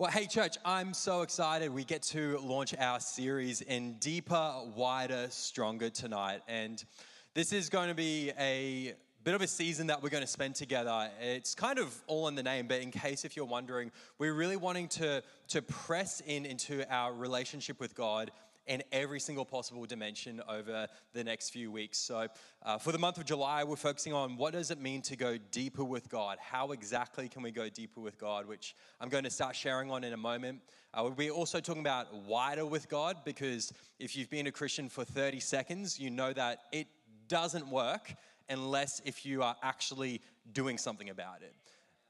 Well, hey, church, I'm so excited. We get to launch our series in Deeper, Wider, Stronger tonight. And this is going to be a bit of a season that we're going to spend together. It's kind of all in the name, but in case if you're wondering, we're really wanting to, to press in into our relationship with God in every single possible dimension over the next few weeks. So, uh, for the month of July, we're focusing on what does it mean to go deeper with God? How exactly can we go deeper with God? Which I'm going to start sharing on in a moment. Uh, we'll be also talking about wider with God because if you've been a Christian for 30 seconds, you know that it doesn't work unless if you are actually doing something about it.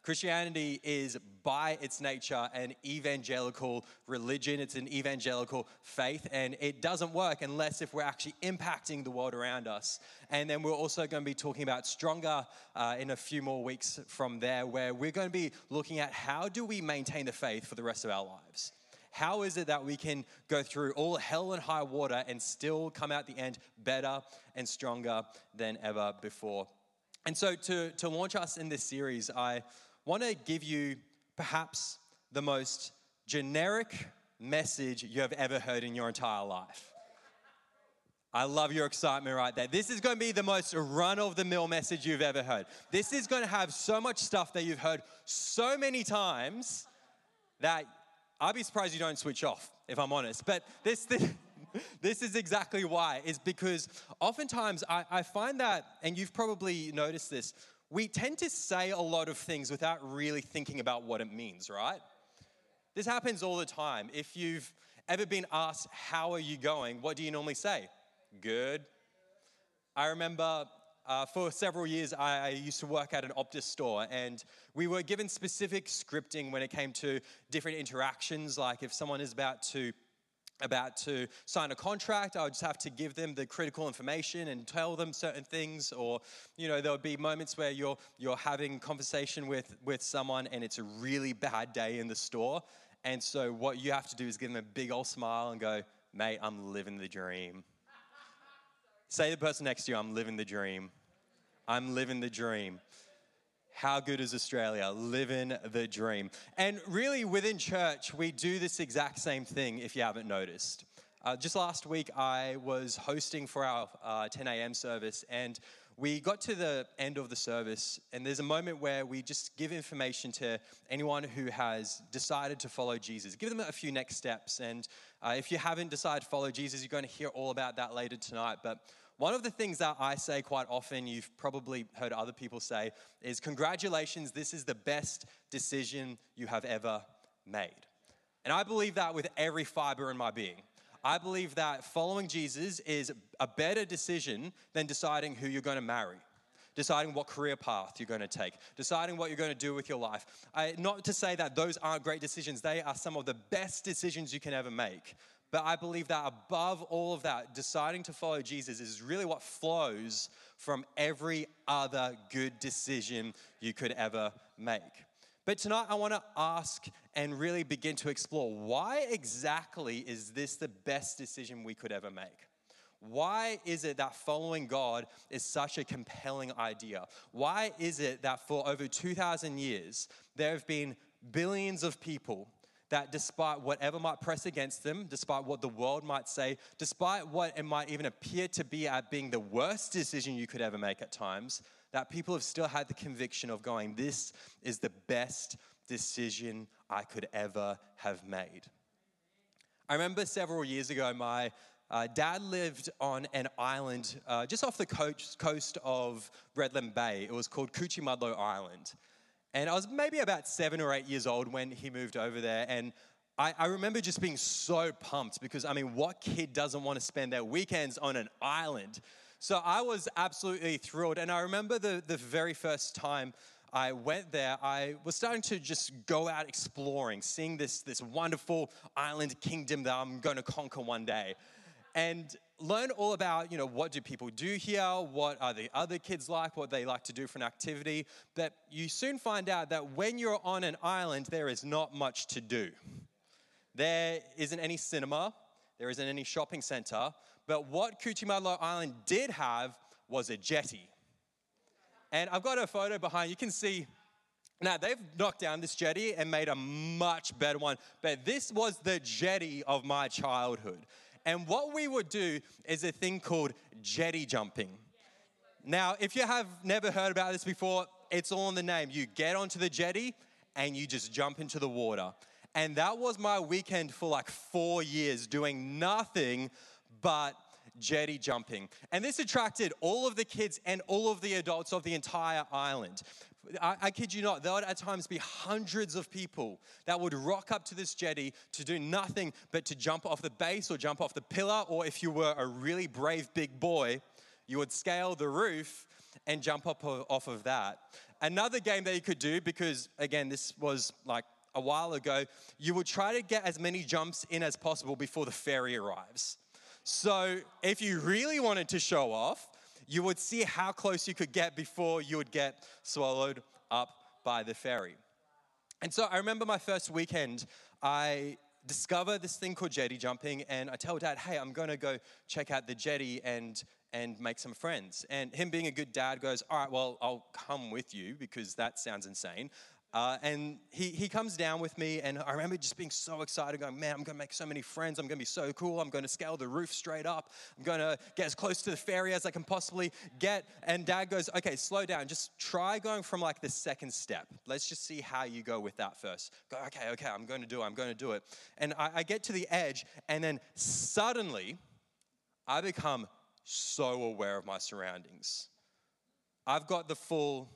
Christianity is by its nature an evangelical religion. It's an evangelical faith, and it doesn't work unless if we're actually impacting the world around us. And then we're also going to be talking about stronger uh, in a few more weeks from there, where we're going to be looking at how do we maintain the faith for the rest of our lives. How is it that we can go through all hell and high water and still come out the end better and stronger than ever before? And so, to, to launch us in this series, I want to give you perhaps the most generic message you have ever heard in your entire life. I love your excitement right there. This is going to be the most run of the mill message you've ever heard. This is going to have so much stuff that you've heard so many times that I'd be surprised you don't switch off, if I'm honest. But this, this, this is exactly why, is because oftentimes I, I find that, and you've probably noticed this, we tend to say a lot of things without really thinking about what it means, right? This happens all the time. If you've ever been asked, How are you going? What do you normally say? Good. I remember uh, for several years, I, used to work at an Optus store, and we were given specific scripting when it came to different interactions. Like if someone is about to about to sign a contract, I would just have to give them the critical information and tell them certain things. Or, you know, there would be moments where you're, you're having conversation with, with someone and it's a really bad day in the store. And so what you have to do is give them a big old smile and go, mate, I'm living the dream. Say to the person next to you, I'm living the dream. I'm living the dream. How good is Australia? Living the dream. And really, within church, we do this exact same thing if you haven't noticed. Uh, just last week, I was hosting for our uh, 10 a.m. service, and we got to the end of the service, and there's a moment where we just give information to anyone who has decided to follow Jesus. Give them a few next steps. And uh, if you haven't decided to follow Jesus, you're going to hear all about that later tonight. But one of the things that I say quite often, you've probably heard other people say, is congratulations, this is the best decision you have ever made. And I believe that with every fiber in my being. I believe that following Jesus is a better decision than deciding who you're going to marry, deciding what career path you're going to take, deciding what you're going to do with your life. I, not to say that those aren't great decisions, they are some of the best decisions you can ever make. But I believe that above all of that, deciding to follow Jesus is really what flows from every other good decision you could ever make. But tonight, I want to ask and really begin to explore why exactly is this the best decision we could ever make? Why is it that following God is such a compelling idea? Why is it that for over 2,000 years, there have been billions of people that despite whatever might press against them, despite what the world might say, despite what it might even appear to be at being the worst decision you could ever make at times, that people have still had the conviction of going, This is the best decision I could ever have made. I remember several years ago, my uh, dad lived on an island uh, just off the coast, coast of Redland Bay. It was called Coochiemudlo Island. And I was maybe about seven or eight years old when he moved over there. And I, I, remember just being so pumped because, I mean, what kid doesn't want to spend their weekends on an island? So I was absolutely thrilled. And I remember the, the very first time I went there, I was starting to just go out exploring, seeing this, this wonderful island kingdom that I'm going to conquer one day. And learn all about, you know, what do people do here? What are the other kids like? What they like to do for an activity. But you soon find out that when you're on an island, there is not much to do. There isn't any cinema. There isn't any shopping center. But what Coochiemudlo Island did have was a jetty. And I've got a photo behind. You can see Now, they've knocked down this jetty and made a much better one, but this was the jetty of my childhood. And what we would do is a thing called jetty jumping. Now, if you have never heard about this before, it's all in the name. You get onto the jetty and you just jump into the water. And that was my weekend for like four years, doing nothing but jetty jumping. And this attracted all of the kids and all of the adults of the entire island. I, I, kid you not, there would at times be hundreds of people that would rock up to this jetty to do nothing but to jump off the base or jump off the pillar, or if you were a really brave big boy, you would scale the roof and jump up off of that. Another game that you could do, because again, this was like a while ago, you would try to get as many jumps in as possible before the ferry arrives. So if you really wanted to show off, you would see how close you could get before you would get swallowed up by the ferry. And so I remember my first weekend, I discover this thing called jetty jumping, and I tell dad, hey, I'm gonna go check out the jetty and and make some friends. And him being a good dad goes, all right, well, I'll come with you because that sounds insane. Uh, and he, he comes down with me, and I remember just being so excited, going, Man, I'm gonna make so many friends. I'm gonna be so cool. I'm gonna scale the roof straight up. I'm gonna get as close to the ferry as I can possibly get. And dad goes, Okay, slow down. Just try going from like the second step. Let's just see how you go with that first. Go, okay, okay, I'm gonna do it. I'm gonna do it. And I, I get to the edge, and then suddenly I become so aware of my surroundings. I've got the full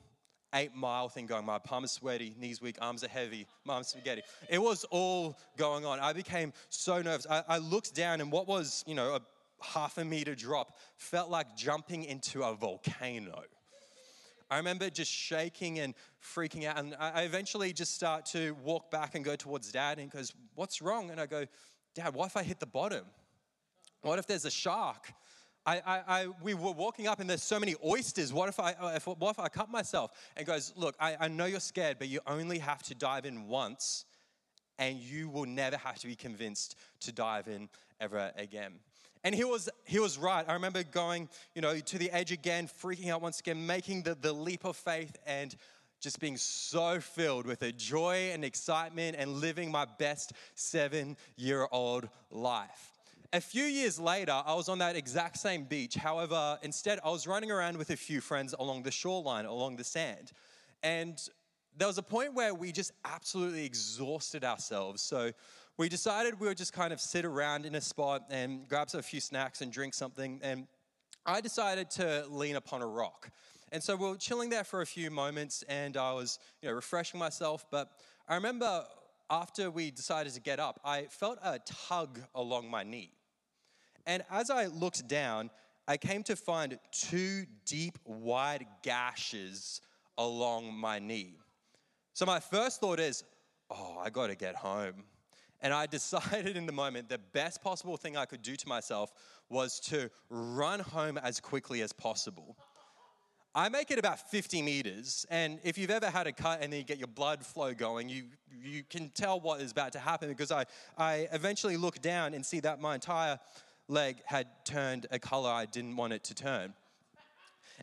eight mile thing going. My palms sweaty, knees weak, arms are heavy, mom's spaghetti. It was all going on. I became so nervous. I, I looked down, and what was, you know, a half a meter drop felt like jumping into a volcano. I remember just shaking and freaking out. And I eventually just start to walk back and go towards dad, and goes, What's wrong? And I go, Dad, what if I hit the bottom? What if there's a shark? I, I, I, we were walking up and there's so many oysters. What if I, uh, if, what if I cut myself? And goes, look, I, I know you're scared, but you only have to dive in once and you will never have to be convinced to dive in ever again. And he was, he was right. I remember going, you know, to the edge again, freaking out once again, making the, the leap of faith and just being so filled with a joy and excitement and living my best seven year old life a few years later, I was on that exact same beach. However, instead, I was running around with a few friends along the shoreline, along the sand. And there was a point where we just absolutely exhausted ourselves. So we decided we would just kind of sit around in a spot and grab a few snacks and drink something. And I decided to lean upon a rock. And so we were chilling there for a few moments and I was, you know, refreshing myself. But I remember after we decided to get up, I felt a tug along my knee. And as I looked down, I came to find two deep, wide gashes along my knee. So my first thought is, oh, I gotta get home. And I decided in the moment the best possible thing I could do to myself was to run home as quickly as possible. I make it about 50 meters, and if you've ever had a cut and then you get your blood flow going, you, you can tell what is about to happen because I, I eventually look down and see that my entire leg had turned a color I didn't want it to turn.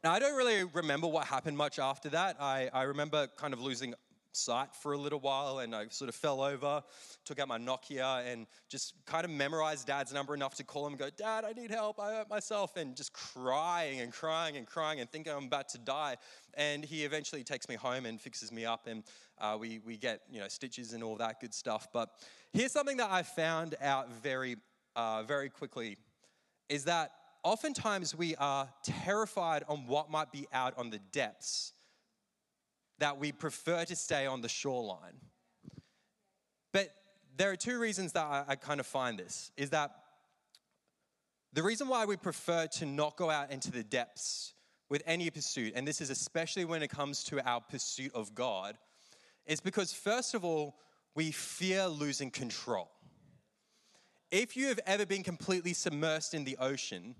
Now, I don't really remember what happened much after that. I, I remember kind of losing sight for a little while and I sort of fell over, took out my Nokia and just kind of memorized dad's number enough to call him go, Dad, I need help, I hurt myself, and just crying and crying and crying and thinking I'm about to die. And he eventually takes me home and fixes me up and uh, we, we get, you know, stitches and all that good stuff. But here's something that I found out very uh, very quickly is that oftentimes we are terrified on what might be out on the depths, that we prefer to stay on the shoreline. But there are two reasons that I, I kind of find this is that the reason why we prefer to not go out into the depths with any pursuit, and this is especially when it comes to our pursuit of God, is because, first of all, we fear losing control. If you have ever been completely submersed in the ocean,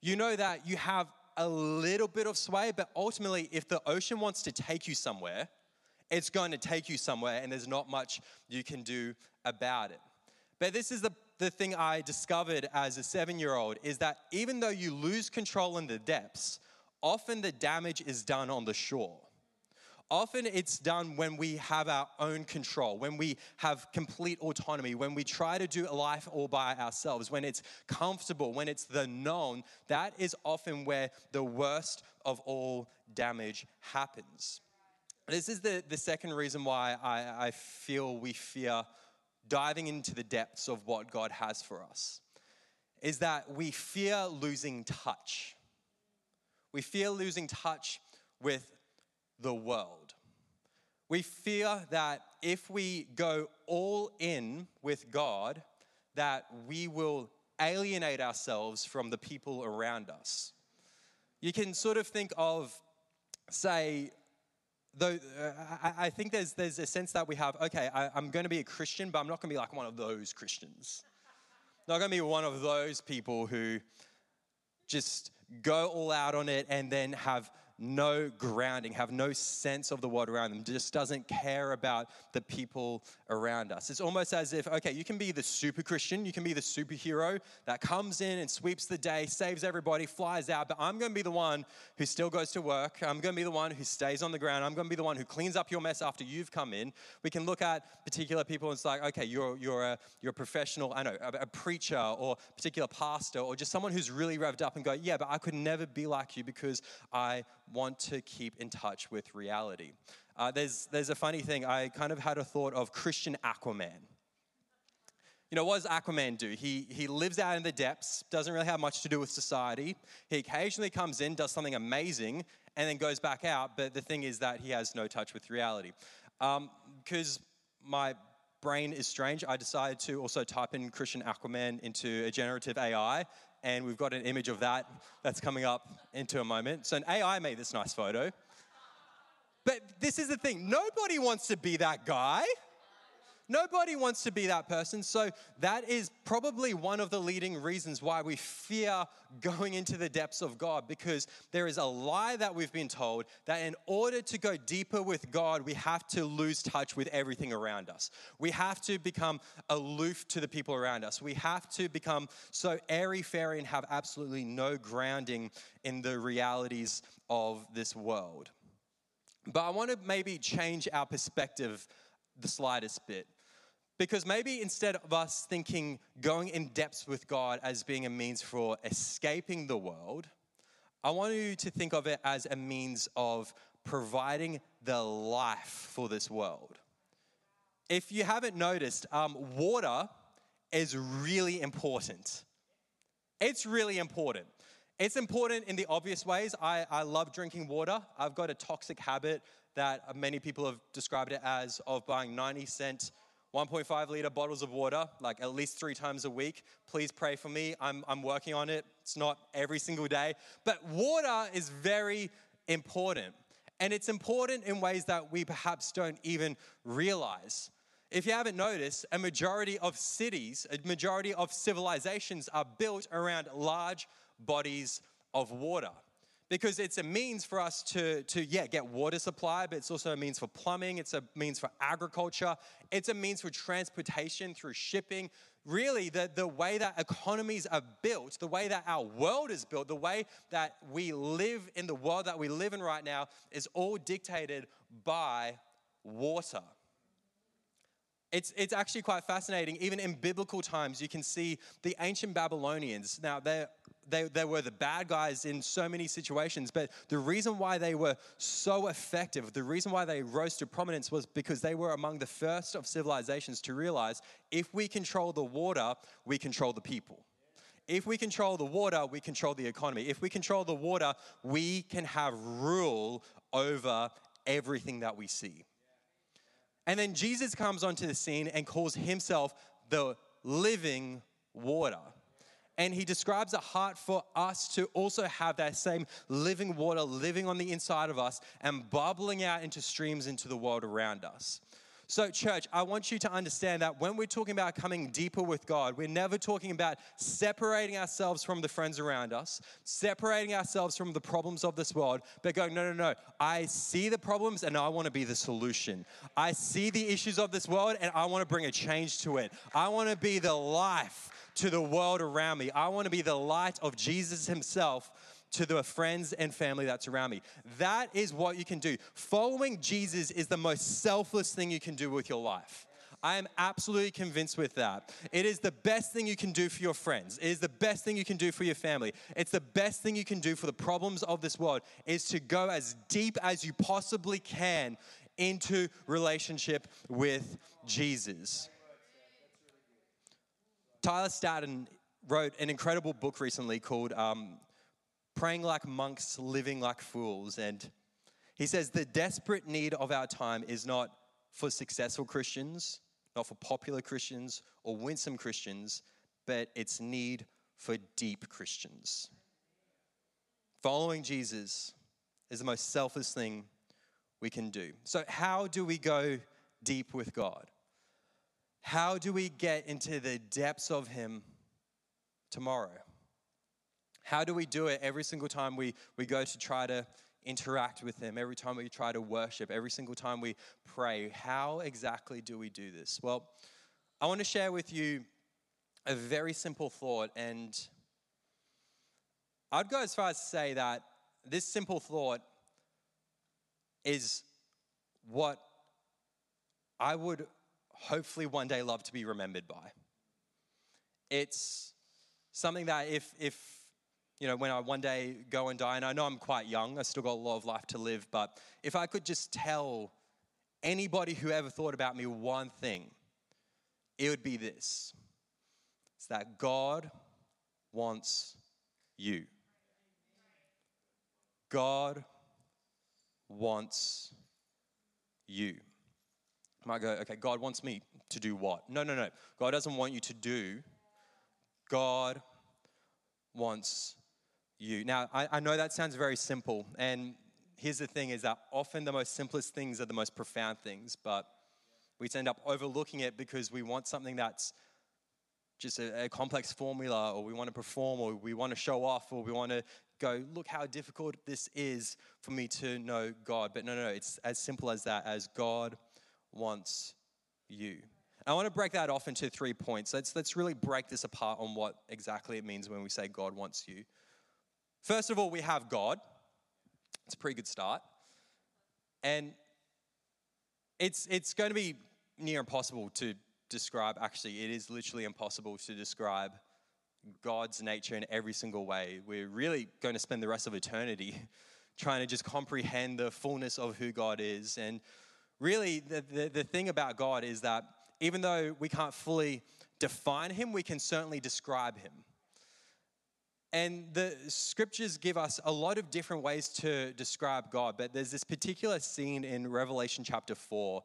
you know that you have a little bit of sway, but ultimately, if the ocean wants to take you somewhere, it's going to take you somewhere, and there's not much you can do about it. But this is the, the thing I discovered as a seven year old is that even though you lose control in the depths, often the damage is done on the shore. Often it's done when we have our own control, when we have complete autonomy, when we try to do life all by ourselves, when it's comfortable, when it's the known. That is often where the worst of all damage happens. This is the, the second reason why I, I feel we fear diving into the depths of what God has for us, is that we fear losing touch. We fear losing touch with the world. We fear that if we go all in with God, that we will alienate ourselves from the people around us. You can sort of think of, say, though uh, I, think there's there's a sense that we have. Okay, I, I'm going to be a Christian, but I'm not going to be like one of those Christians. Not going to be one of those people who just go all out on it and then have no grounding, have no sense of the world around them, just doesn't care about the people around us. It's almost as if, okay, you can be the super Christian, you can be the superhero that comes in and sweeps the day, saves everybody, flies out, but I'm to be the one who still goes to work. I'm to be the one who stays on the ground. I'm to be the one who cleans up your mess after you've come in. We can look at particular people and it's like, okay, you're, you're, a, you're a professional, I know, a, a preacher or particular pastor or just someone who's really revved up and go, yeah, but I could never be like you because I want to keep in touch with reality. Uh, there's, there's a funny thing. I kind of had a thought of Christian Aquaman. You know, what does Aquaman do? He, he lives out in the depths, doesn't really have much to do with society. He occasionally comes in, does something amazing, and then goes back out. But the thing is that he has no touch with reality. Because um, my brain is strange, I decided to also type in Christian Aquaman into a generative AI, and we've got an image of that that's coming up into a moment. So an AI made this nice photo. But this is the thing nobody wants to be that guy. Nobody wants to be that person. So, that is probably one of the leading reasons why we fear going into the depths of God because there is a lie that we've been told that in order to go deeper with God, we have to lose touch with everything around us. We have to become aloof to the people around us. We have to become so airy fairy and have absolutely no grounding in the realities of this world. But I want to maybe change our perspective the slightest bit. Because maybe instead of us thinking going in depth with God as being a means for escaping the world, I want you to think of it as a means of providing the life for this world. If you haven't noticed, um, water is really important. It's really important. It's important in the obvious ways. I, I love drinking water. I've got a toxic habit that many people have described it as of buying 90 cent 1.5 liter bottles of water, like at least three times a week. Please pray for me. I'm, I'm working on it. It's not every single day. But water is very important. And it's important in ways that we perhaps don't even realize. If you haven't noticed, a majority of cities, a majority of civilizations are built around large bodies of water because it's a means for us to, to yeah, get water supply, but it's also a means for plumbing, it's a means for agriculture, it's a means for transportation through shipping. Really, the, the way that economies are built, the way that our world is built, the way that we live in the world that we live in right now is all dictated by water. It's, it's actually quite fascinating. Even in biblical times, you can see the ancient Babylonians. Now, they're they, they were the bad guys in so many situations, but the reason why they were so effective, the reason why they rose to prominence was because they were among the first of civilizations to realize if we control the water, we control the people. If we control the water, we control the economy. If we control the water, we can have rule over everything that we see. And then Jesus comes onto the scene and calls himself the living water. And he describes a heart for us to also have that same living water living on the inside of us and bubbling out into streams into the world around us. So, church, I want you to understand that when we're talking about coming deeper with God, we're never talking about separating ourselves from the friends around us, separating ourselves from the problems of this world, but going, no, no, no. I see the problems and I want to be the solution. I see the issues of this world and I want to bring a change to it. I want to be the life to the world around me. I want to be the light of Jesus Himself to the friends and family that's around me. That is what you can do. Following Jesus is the most selfless thing you can do with your life. I am absolutely convinced with that. It is the best thing you can do for your friends. It is the best thing you can do for your family. It's the best thing you can do for the problems of this world is to go as deep as you possibly can into relationship with Jesus. Tyler Staton wrote an incredible book recently called um, Praying Like Monks, Living Like Fools. And he says the desperate need of our time is not for successful Christians, not for popular Christians or winsome Christians, but its need for deep Christians. Following Jesus is the most selfless thing we can do. So, how do we go deep with God? How do we get into the depths of Him tomorrow? How do we do it every single time we, we go to try to interact with Him, every time we try to worship, every single time we pray? How exactly do we do this? Well, I want to share with you a very simple thought, and I'd go as far as to say that this simple thought is what I would hopefully one day love to be remembered by. It's something that if, if you know, when I one day go and die, and I know I'm quite young, I still got a lot of life to live, but if I could just tell anybody who ever thought about me one thing, it would be this it's that God wants you. God wants you. Might go, okay, God wants me to do what? No, no, no. God doesn't want you to do. God wants you. Now, I, I know that sounds very simple. And here's the thing is that often the most simplest things are the most profound things, but we end up overlooking it because we want something that's just a, a, complex formula, or we want to perform, or we want to show off, or we want to go, look how difficult this is for me to know God. But no, no, no, it's as simple as that, as God wants you. I want to break that off into three points. Let's, let's really break this apart on what exactly it means when we say God wants you. First of all, we have God. It's a pretty good start. And it's, it's going to be near impossible to describe, actually, it is literally impossible to describe God's nature in every single way. We're really going to spend the rest of eternity trying to just comprehend the fullness of who God is. And really, the, the, the, thing about God is that even though we can't fully define Him, we can certainly describe Him. And the scriptures give us a lot of different ways to describe God, but there's this particular scene in Revelation chapter 4,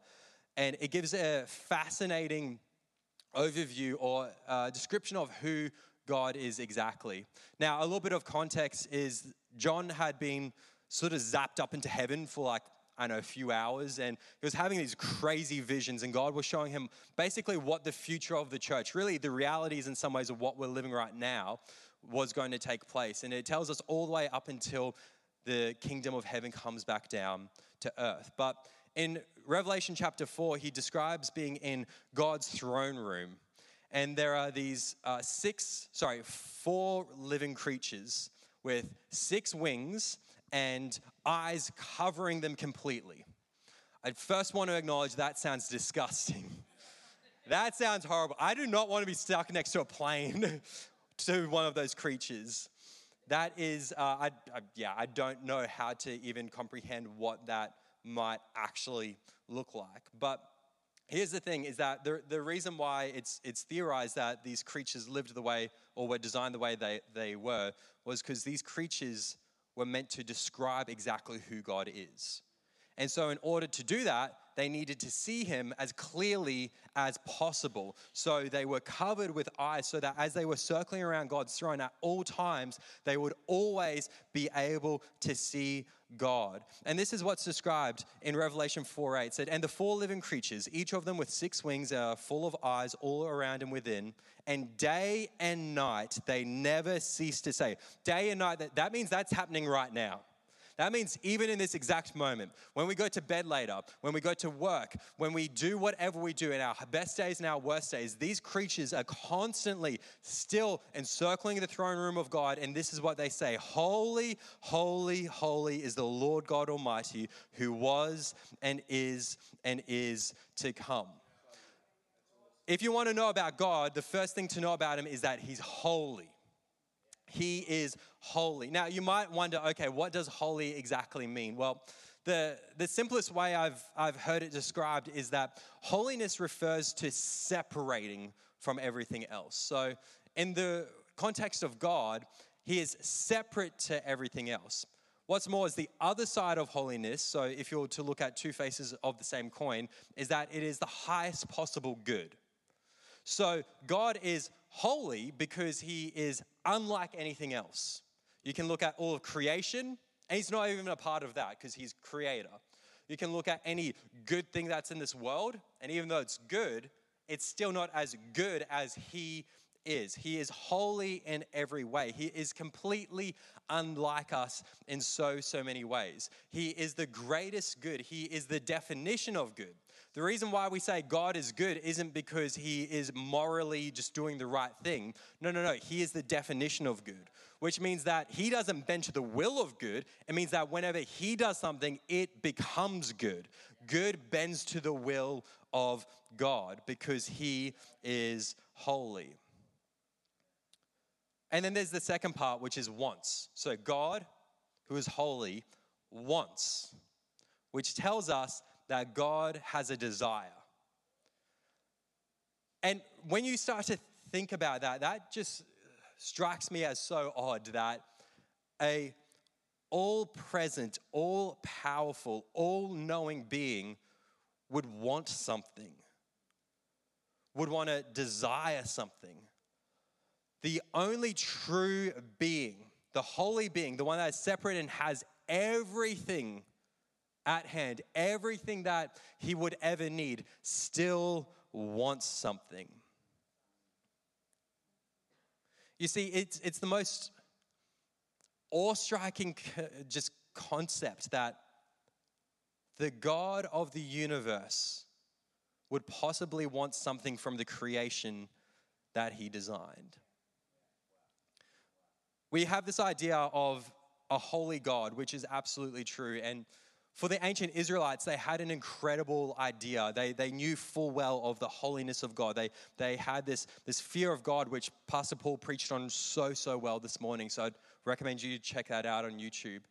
and it gives a fascinating overview or uh, description of who God is exactly. Now, a little bit of context is John had been sort of zapped up into heaven for like, I know, a few hours, and he was having these crazy visions, and God was showing him basically what the future of the church, really the realities in some ways of what we're living right now, was going to take place. And it tells us all the way up until the kingdom of heaven comes back down to earth. But in Revelation chapter 4, he describes being in God's throne room and there are these uh, six, sorry, four living creatures with six wings and eyes covering them completely. I first want to acknowledge that sounds disgusting. that sounds horrible. I do not want to be stuck next to a plane to one of those creatures. That is, uh, I, I, yeah, I don't know how to even comprehend what that might actually look like. But here's the thing is that the, the reason why it's, it's theorized that these creatures lived the way or were designed the way they, they were was because these creatures were meant to describe exactly who God is. And so, in order to do that, they needed to see him as clearly as possible. So they were covered with eyes so that as they were circling around God's throne at all times, they would always be able to see God. And this is what's described in Revelation 4 8. It said, And the four living creatures, each of them with six wings, are full of eyes all around and within. And day and night they never cease to say. Day and night, that, that means that's happening right now. That means even in this exact moment, when we go to bed later, when we go to work, when we do whatever we do in our best days and our worst days, these creatures are constantly still encircling the throne room of God. And this is what they say Holy, holy, holy is the Lord God Almighty, who was and is and is to come. If you want to know about God, the first thing to know about him is that he's holy. He is holy. Now, you might wonder, okay, what does holy exactly mean? Well, the, the simplest way I've, I've heard it described is that holiness refers to separating from everything else. So, in the context of God, He is separate to everything else. What's more, is the other side of holiness, so if you were to look at two faces of the same coin, is that it is the highest possible good. So, God is holy because He is unlike anything else. You can look at all of creation, and he's not even a part of that because he's creator. You can look at any good thing that's in this world, and even though it's good, it's still not as good as he is. He is holy in every way. He is completely unlike us in so, so many ways. He is the greatest good. He is the definition of good. The reason why we say God is good isn't because he is morally just doing the right thing. No, no, no. He is the definition of good, which means that he doesn't bend to the will of good. It means that whenever he does something, it becomes good. Good bends to the will of God because he is holy. And then there's the second part, which is wants. So God, who is holy, wants, which tells us that God has a desire. And when you start to think about that, that just strikes me as so odd that a all present, all powerful, all knowing being would want something, would want to desire something. The only true being, the holy being, the one that is separate and has everything at hand, everything that he would ever need, still wants something. You see, it's, it's the most awe striking just concept that the God of the universe would possibly want something from the creation that he designed. We have this idea of a holy God, which is absolutely true. And for the ancient Israelites, they had an incredible idea. They, they knew full well of the holiness of God. They, they had this, this fear of God, which Pastor Paul preached on so, so well this morning. So I'd recommend you check that out on YouTube.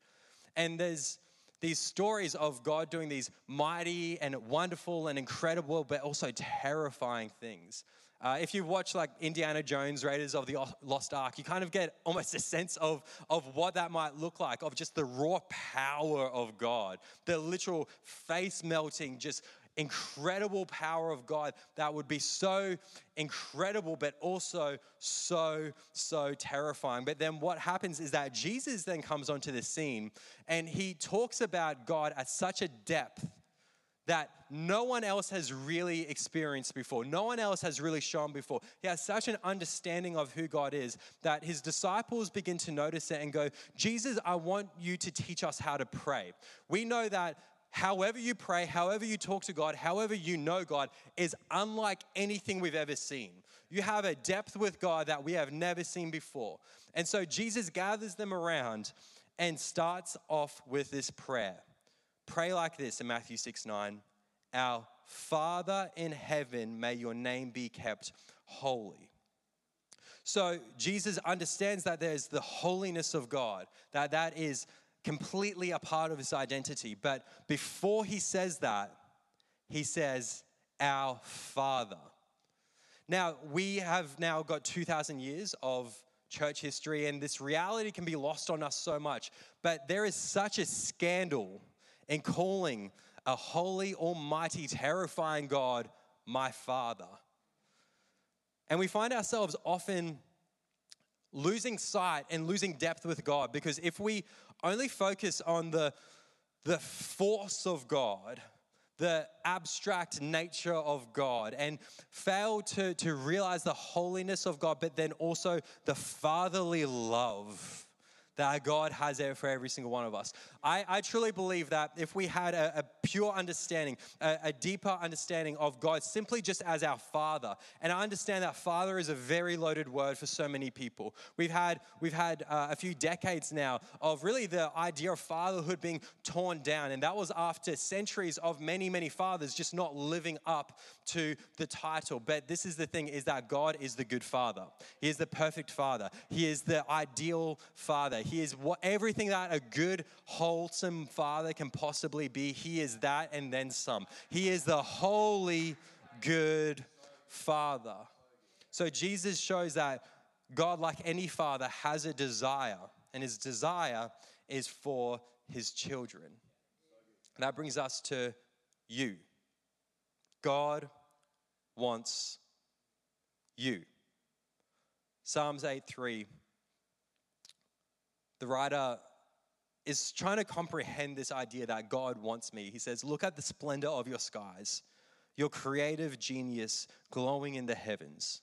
And there's these stories of God doing these mighty and wonderful and incredible, but also terrifying things. Uh, if you watch like Indiana Jones, Raiders of the Lost Ark, you kind of get almost a sense of, of what that might look like, of just the raw power of God, the literal face melting, just incredible power of God that would be so incredible, but also so, so terrifying. But then what happens is that Jesus then comes onto the scene and he talks about God at such a depth that no one else has really experienced before. No one else has really shown before. He has such an understanding of who God is that his disciples begin to notice it and go, Jesus, I want you to teach us how to pray. We know that however you pray, however you talk to God, however you know God is unlike anything we've ever seen. You have a depth with God that we have never seen before. And so Jesus gathers them around and starts off with this prayer. Pray like this in Matthew 6 9. Our Father in heaven, may your name be kept holy. So Jesus understands that there's the holiness of God, that that is completely a part of his identity. But before he says that, he says, Our Father. Now, we have now got 2,000 years of church history, and this reality can be lost on us so much. But there is such a scandal and calling a holy, almighty, terrifying God my Father. And we find ourselves often losing sight and losing depth with God because if we only focus on the, the force of God, the abstract nature of God, and fail to, to realize the holiness of God, but then also the fatherly love that God has for every single one of us. I, I truly believe that if we had a, a pure understanding, a, a, deeper understanding of God simply just as our Father, and I understand that Father is a very loaded word for so many people. We've had, we've had uh, a few decades now of really the idea of fatherhood being torn down, and that was after centuries of many, many fathers just not living up to the title. But this is the thing is that God is the good Father. He is the perfect Father. He is the ideal Father. He is what everything that a good, wholesome Father can possibly be. He is that and then some. He is the holy, good Father. So Jesus shows that God, like any father, has a desire, and his desire is for his children. And that brings us to you. God wants you. Psalms 8 3. The writer is trying to comprehend this idea that God wants me. He says, Look at the splendor of your skies, your creative genius glowing in the heavens.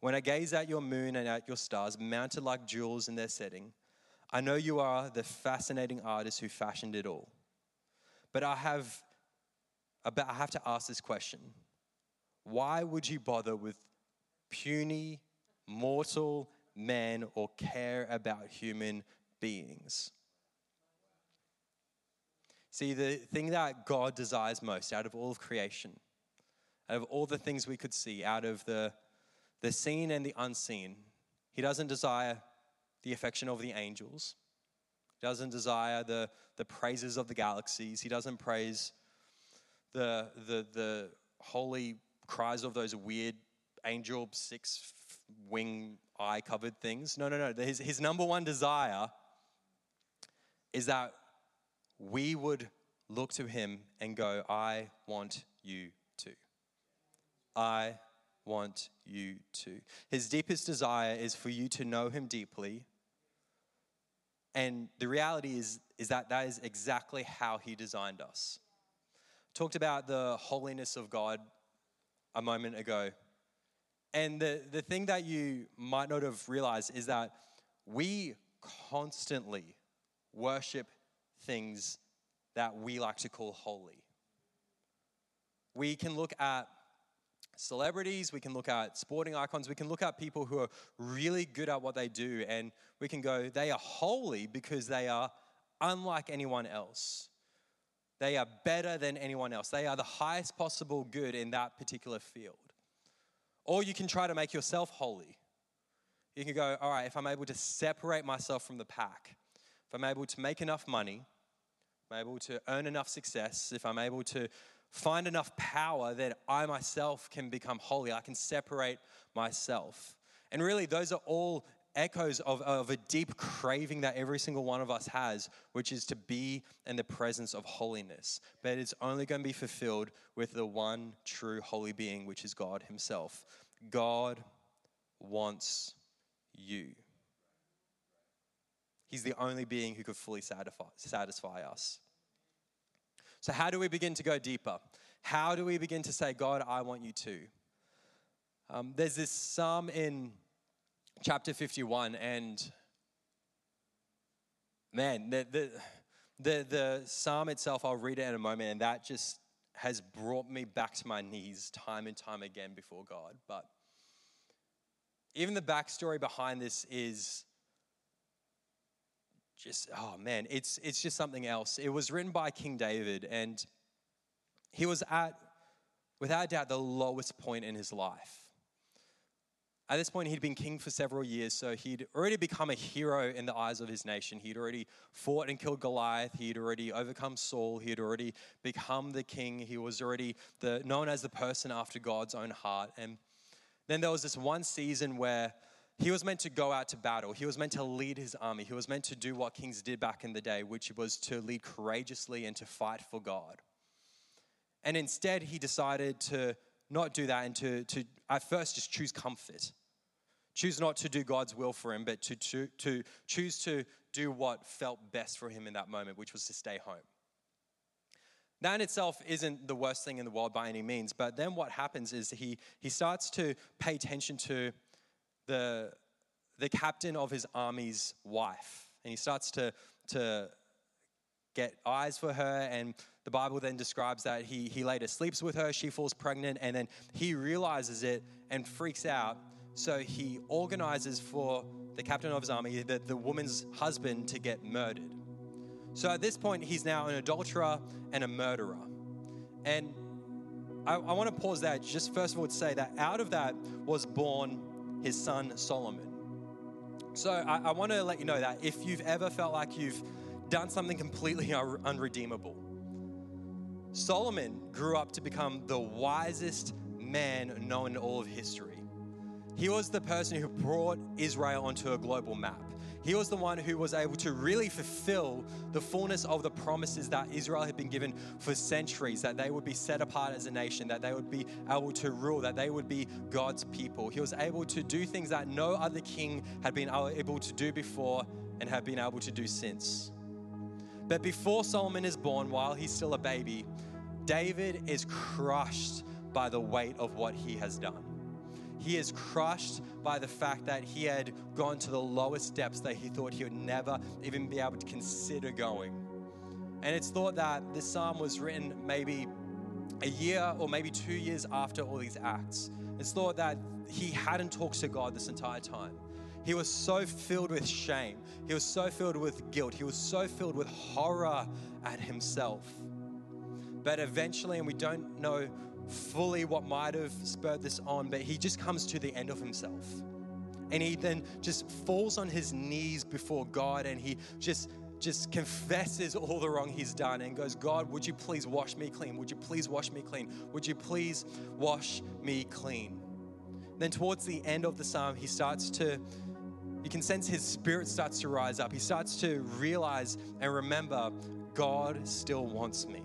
When I gaze at your moon and at your stars, mounted like jewels in their setting, I know you are the fascinating artist who fashioned it all. But I have, I have to ask this question Why would you bother with puny, mortal man or care about human beings? See, the thing that God desires most out of all of creation, out of all the things we could see, out of the, the seen and the unseen, He doesn't desire the affection of the angels. He doesn't desire the, the praises of the galaxies. He doesn't praise the, the, the holy cries of those weird angel six wing eye covered things. No, no, no. His, his number one desire is that we would look to him and go, I want you to. I want you to. His deepest desire is for you to know him deeply. And the reality is, is that that is exactly how he designed us. Talked about the holiness of God a moment ago. And the, the thing that you might not have realized is that we constantly worship things that we like to call holy. We can look at celebrities, we can look at sporting icons, we can look at people who are really good at what they do, and we can go, they are holy because they are unlike anyone else. They are better than anyone else. They are the highest possible good in that particular field. Or you can try to make yourself holy. You can go, all right, if I'm able to separate myself from the pack, if I'm able to make enough money, I'm able to earn enough success, if I'm able to find enough power that I myself can become holy, I can separate myself. And really, those are all echoes of, of a deep craving that every single one of us has, which is to be in the presence of holiness. But it's only going to be fulfilled with the one true holy being, which is God Himself. God wants you. He's the only being who could fully satisfy, satisfy us. So, how do we begin to go deeper? How do we begin to say, God, I want you to? Um, there's this psalm in chapter 51, and man, the, the, the, the psalm itself, I'll read it in a moment, and that just has brought me back to my knees time and time again before God. But even the backstory behind this is just, oh man, it's, it's just something else. It was written by King David, and he was at, without doubt, the lowest point in his life. At this point, he'd been king for several years, so he'd already become a hero in the eyes of his nation. He'd already fought and killed Goliath. He'd already overcome Saul. He'd already become the king. He was already the, known as the person after God's own heart. And then there was this one season where he was meant to go out to battle. He was meant to lead his army. He was meant to do what kings did back in the day, which was to lead courageously and to fight for God. And instead, he decided to not do that and to, to at first just choose comfort choose not to do God's will for him, but to, to, to choose to do what felt best for him in that moment, which was to stay home. That in itself isn't the worst thing in the world by any means, but then what happens is he, he starts to pay attention to the, the captain of his army's wife. And he starts to, to get eyes for her. And the Bible then describes that he, he later sleeps with her, she falls pregnant, and then he realizes it and freaks out. So he organizes for the captain of his army, the, the woman's husband, to get murdered. So at this point, he's now an adulterer and a murderer. And I, I want to pause there just first of all to say that out of that was born his son Solomon. So I, I want to let you know that if you've ever felt like you've done something completely unredeemable, Solomon grew up to become the wisest man known in all of history. He was the person who brought Israel onto a global map. He was the one who was able to really fulfill the fullness of the promises that Israel had been given for centuries that they would be set apart as a nation, that they would be able to rule, that they would be God's people. He was able to do things that no other king had been able to do before and have been able to do since. But before Solomon is born, while he's still a baby, David is crushed by the weight of what he has done. He is crushed by the fact that he had gone to the lowest depths that he thought he would never even be able to consider going. And it's thought that this psalm was written maybe a year or maybe two years after all these acts. It's thought that he hadn't talked to God this entire time. He was so filled with shame. He was so filled with guilt. He was so filled with horror at himself. But eventually, and we don't know fully what might have spurred this on, but he just comes to the end of himself. And he then just falls on his knees before God and he just just confesses all the wrong he's done and goes, God, would you please wash me clean? Would you please wash me clean? Would you please wash me clean? Then, towards the end of the psalm, he starts to, you can sense his spirit starts to rise up. He starts to realize and remember, God still wants me.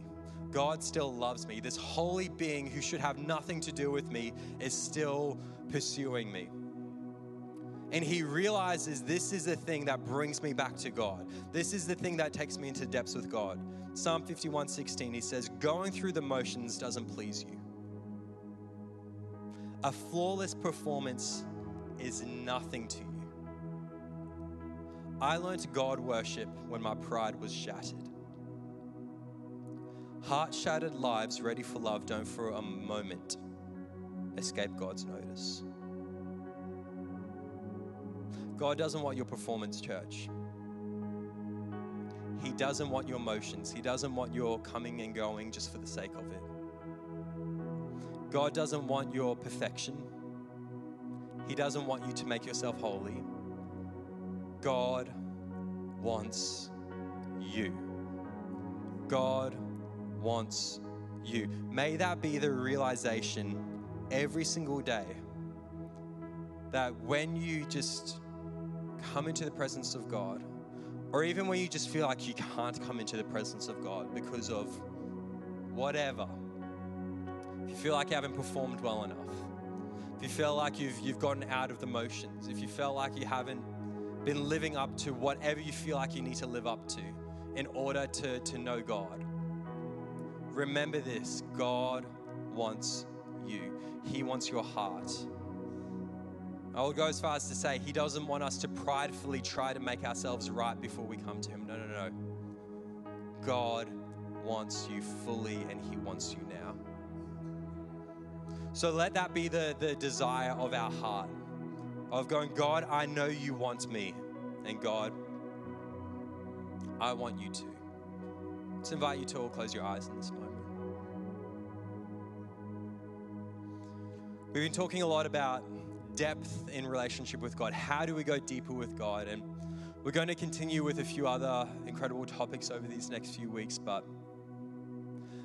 God still loves me. This holy being who should have nothing to do with me is still pursuing me. And he realizes this is the thing that brings me back to God. This is the thing that takes me into depths with God. Psalm 51 16, he says, Going through the motions doesn't please you. A flawless performance is nothing to you. I learned God worship when my pride was shattered. Heart shattered lives ready for love don't for a moment escape God's notice. God doesn't want your performance, church. He doesn't want your emotions. He doesn't want your coming and going just for the sake of it. God doesn't want your perfection. He doesn't want you to make yourself holy. God wants you. God wants you. May that be the realization every single day that when you just come into the presence of God, or even when you just feel like you can't come into the presence of God because of whatever, if you feel like you haven't performed well enough, if you feel like you've, you've gotten out of the motions, if you feel like you haven't been living up to whatever you feel like you need to live up to in order to, to know God, remember this God wants you, He wants your heart. I will go as far as to say He doesn't want us to pridefully try to make ourselves right before we come to Him. No, no, no. God wants you fully and He wants you now. So let that be the, the desire of our heart of going, God, I know you want me. And God, I want you to. Let's invite you too all close your eyes in this moment. We've been talking a lot about depth in relationship with God. How do we go deeper with God? And we're going to continue with a few other incredible topics over these next few weeks, but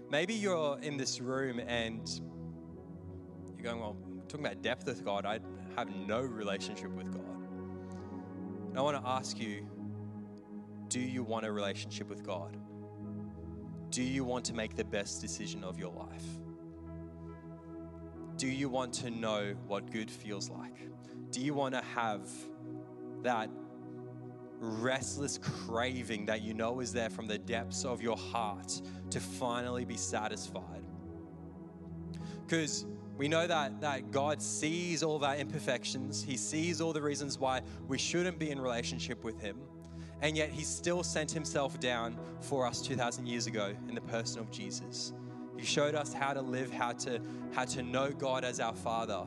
maybe you're in this room and you're going, Well, talking about depth with God, I have no relationship with God. And I want to ask you do you want a relationship with God? Do you want to make the best decision of your life? Do you want to know what good feels like? Do you want to have that restless craving that you know is there from the depths of your heart to finally be satisfied? Because we know that, that God sees all of our imperfections, He sees all the reasons why we shouldn't be in relationship with Him. And yet he still sent himself down for us 2,000 years ago in the person of Jesus. He showed us how to live, how to, how to know God as our Father.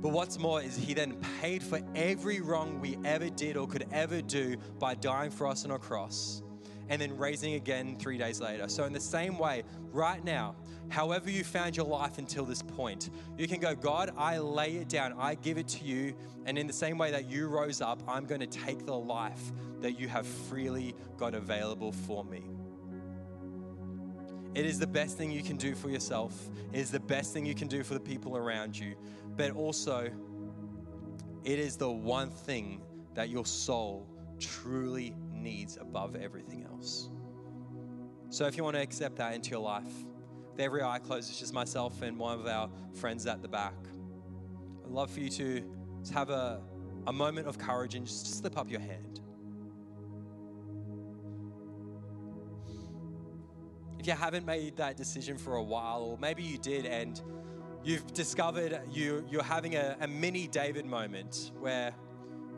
But what's more is he then paid for every wrong we ever did or could ever do by dying for us on a cross and then raising again three days later. So, in the same way, right now, however you found your life until this point, you can go, God, I lay it down, I give it to you. And in the same way that you rose up, I'm going to take the life that you have freely got available for me. It is the best thing you can do for yourself. It is the best thing you can do for the people around you. But also, it is the one thing that your soul truly needs above everything else. So if you want to accept that into your life, with every eye closed, it's just myself and one of our friends at the back. I'd love for you to have a, a moment of courage and just slip up your hand. If you haven't made that decision for a while, or maybe you did and you've discovered you, you're having a, a mini David moment where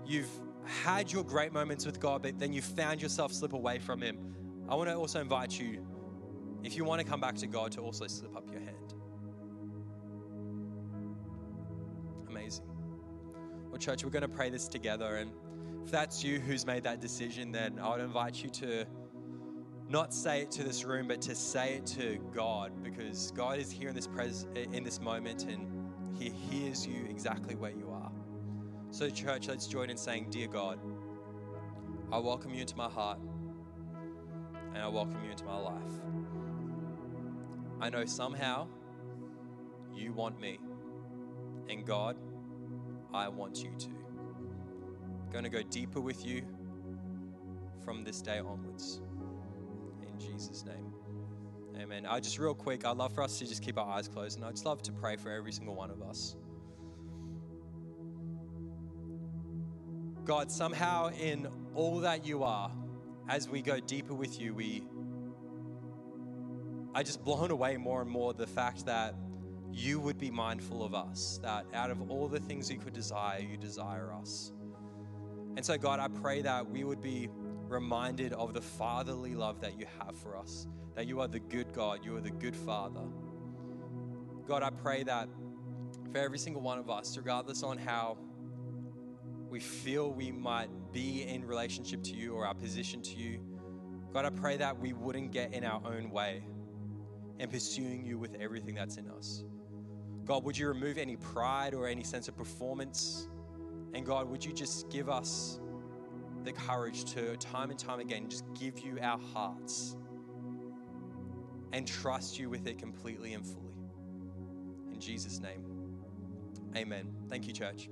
you've had your great moments with God, but then you found yourself slip away from Him, I want to also invite you, if you want to come back to God, to also slip up your hand. Amazing. Well, church, we're going to pray this together. And if that's you who's made that decision, then I would invite you to not say it to this room, but to say it to God, because God is here in this pres- in this moment, and He hears you exactly where you are. So, church, let's join in saying, Dear God, I welcome you into my heart and I welcome you into my life. I know somehow you want me, and God, I want you to. I'm going too go deeper with you from this day onwards. In Jesus' name. Amen. I just real quick, I'd love for us to just keep our eyes closed, and I'd just love to pray for every single one of us. God, somehow in all that you are, as we go deeper with you, we I just blown away more and more the fact that you would be mindful of us, that out of all the things you could desire, you desire us. And so, God, I pray that we would be reminded of the fatherly love that you have for us, that you are the good God, you are the good Father. God, I pray that for every single one of us, regardless on how we feel we might be in relationship to you or our position to you. God, I pray that we wouldn't get in our own way and pursuing you with everything that's in us. God, would you remove any pride or any sense of performance? And God, would you just give us the courage to, time and time again, just give you our hearts and trust you with it completely and fully. In Jesus' name, amen. Thank you, church.